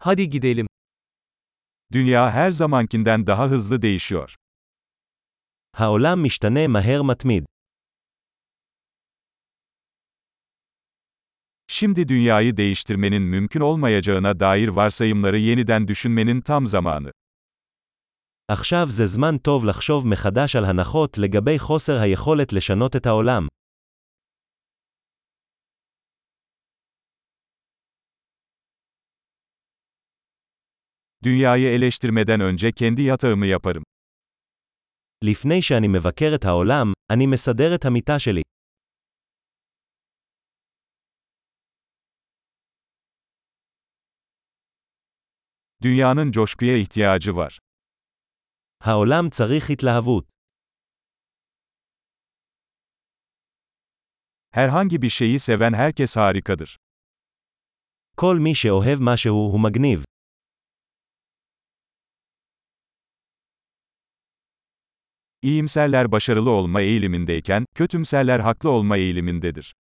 Hadi gidelim. Dünya her zamankinden daha hızlı değişiyor. העולם משתנה מהר מתמיד. Şimdi dünyayı değiştirmenin mümkün olmayacağına dair varsayımları yeniden düşünmenin tam zamanı. עכשיו זה זמן טוב לחשוב מחדש על הנחות לגבי חוסר היכולת לשנות את העולם. Dünyayı eleştirmeden önce kendi yatağımı yaparım. לפני שאני מבקר את העולם, אני מסדר את המיטה שלי. Dünyanın coşkuya ihtiyacı var. העולם צריך התלהבות. Herhangi bir şeyi seven herkes harikadır. כל מי שאוהב משהו הוא מגניב. İyimserler başarılı olma eğilimindeyken, kötümserler haklı olma eğilimindedir.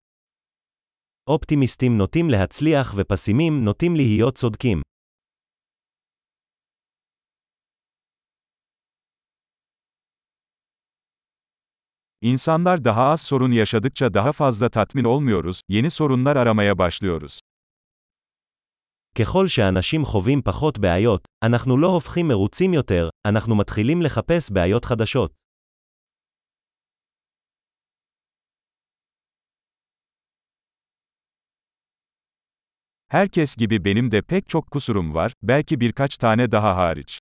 אופטימיסטים נוטים להצליח ופסימים נוטים להיות צודקים. İnsanlar daha az sorun yaşadıkça daha fazla tatmin olmuyoruz, yeni sorunlar aramaya başlıyoruz. ככל שאנשים חווים פחות בעיות, אנחנו לא הופכים מרוצים יותר, אנחנו מתחילים לחפש בעיות חדשות. Herkes gibi benim de pek çok kusurum var, belki birkaç tane daha hariç.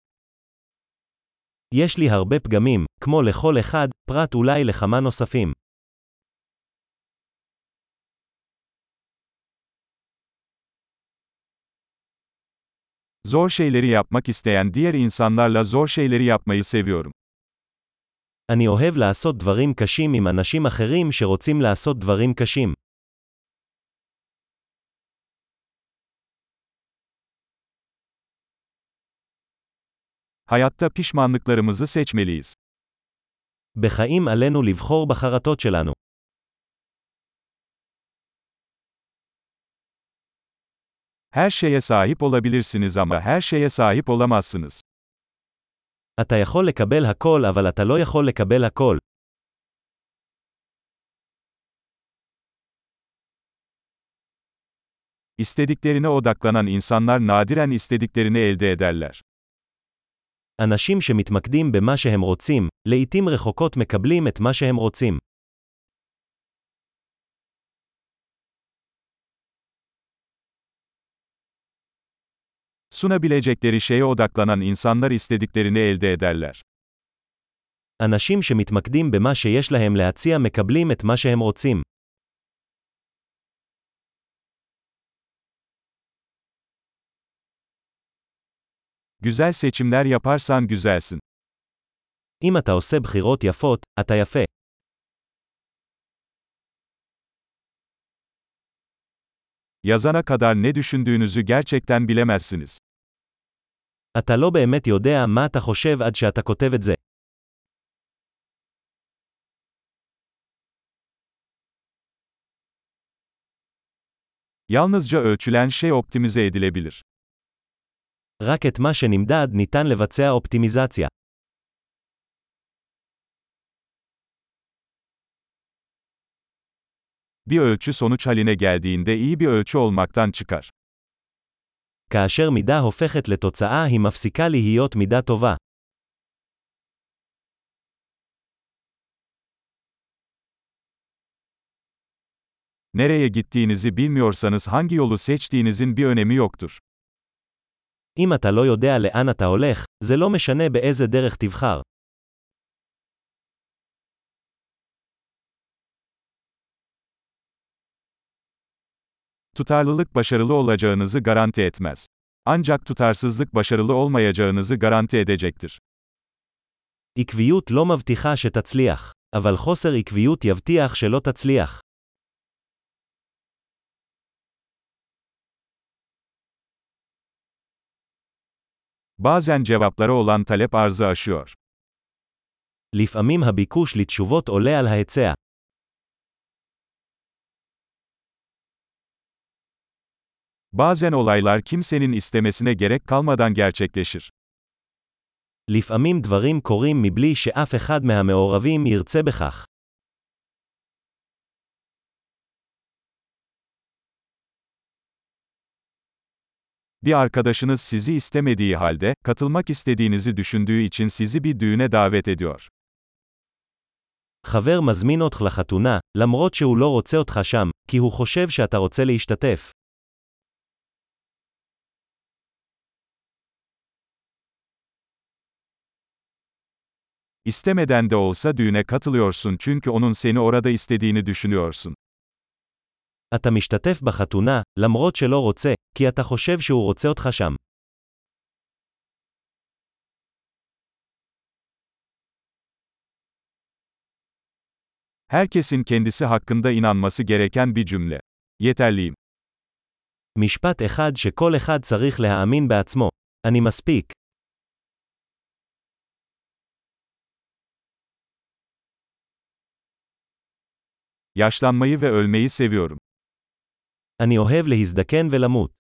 יש לי הרבה פגמים, כמו לכל אחד, פרט אולי לכמה נוספים. Zor şeyleri yapmak isteyen diğer insanlarla zor şeyleri yapmayı seviyorum. אני אוהב לעשות דברים קשים עם אנשים אחרים שרוצים לעשות דברים קשים. Hayatta pişmanlıklarımızı seçmeliyiz. בחיים עלינו לבחור בחרטות שלנו. Her şeye sahip olabilirsiniz ama her şeye sahip olamazsınız. אתה יכול לקבל הכל אבל אתה לא יכול לקבל הכל. İstediklerine odaklanan insanlar nadiren istediklerini elde ederler. אנשים שמתמקדים במה שהם רוצים, לעתים רחוקות מקבלים את מה שהם רוצים. Sunabilecekleri şeye odaklanan insanlar istediklerini elde ederler. אנשים שמתמקדים במה שיש להם להציע מקבלים את מה שהם רוצים. Güzel seçimler yaparsan güzelsin. אם אתה עושה בחירות יפות, אתה יפה. Yazana kadar ne düşündüğünüzü gerçekten bilemezsiniz. אתה לא באמת יודע מה אתה חושב עד שאתה כותב את זה. Yalnızca ölçülen şey optimize edilebilir. רק את מה שנמדד ניתן לבצע אופטימיזציה. Bir ölçü sonuç haline geldiğinde iyi bir ölçü olmaktan çıkar. כאשר מידה הופכת לתוצאה היא מפסיקה להיות מידה טובה. Nereye gittiğinizi bilmiyorsanız hangi yolu seçtiğinizin bir önemi yoktur. אם אתה לא יודע לאן אתה הולך, זה לא משנה באיזה דרך תבחר. Tutarlılık başarılı olacağınızı garanti etmez. Ancak tutarsızlık başarılı olmayacağınızı garanti edecektir. עקביות לא מבטיחה שתצליח, אבל חוסר עקביות יבטיח שלא תצליח. Bazen cevaplara olan talep arzı aşıyor. לפעמים הביקוש לתשובות עולה על ההיצע. Bazen olaylar kimsenin istemesine gerek kalmadan gerçekleşir. לפעמים דברים קורים מבלי שאף אחד מהמעורבים ירצה בכך. Bir arkadaşınız sizi istemediği halde, katılmak istediğinizi düşündüğü için sizi bir düğüne davet ediyor. חבר מזמין אותך לחתונה, למרות שהוא לא רוצה אותך שם, כי הוא חושב שאתה רוצה להשתתף. İstemeden de olsa düğüne katılıyorsun çünkü onun seni orada istediğini düşünüyorsun. אתה משתתף בחתונה, למרות שלא רוצה, כי אתה חושב שהוא רוצה אותך שם. Herkesin kendisi hakkında inanması gereken bir cümle. Yeterliyim. משפט אחד שכל אחד צריך להאמין בעצמו. אני מספיק. Yaşlanmayı ve ölmeyi seviyorum. אני אוהב להזדקן ולמות.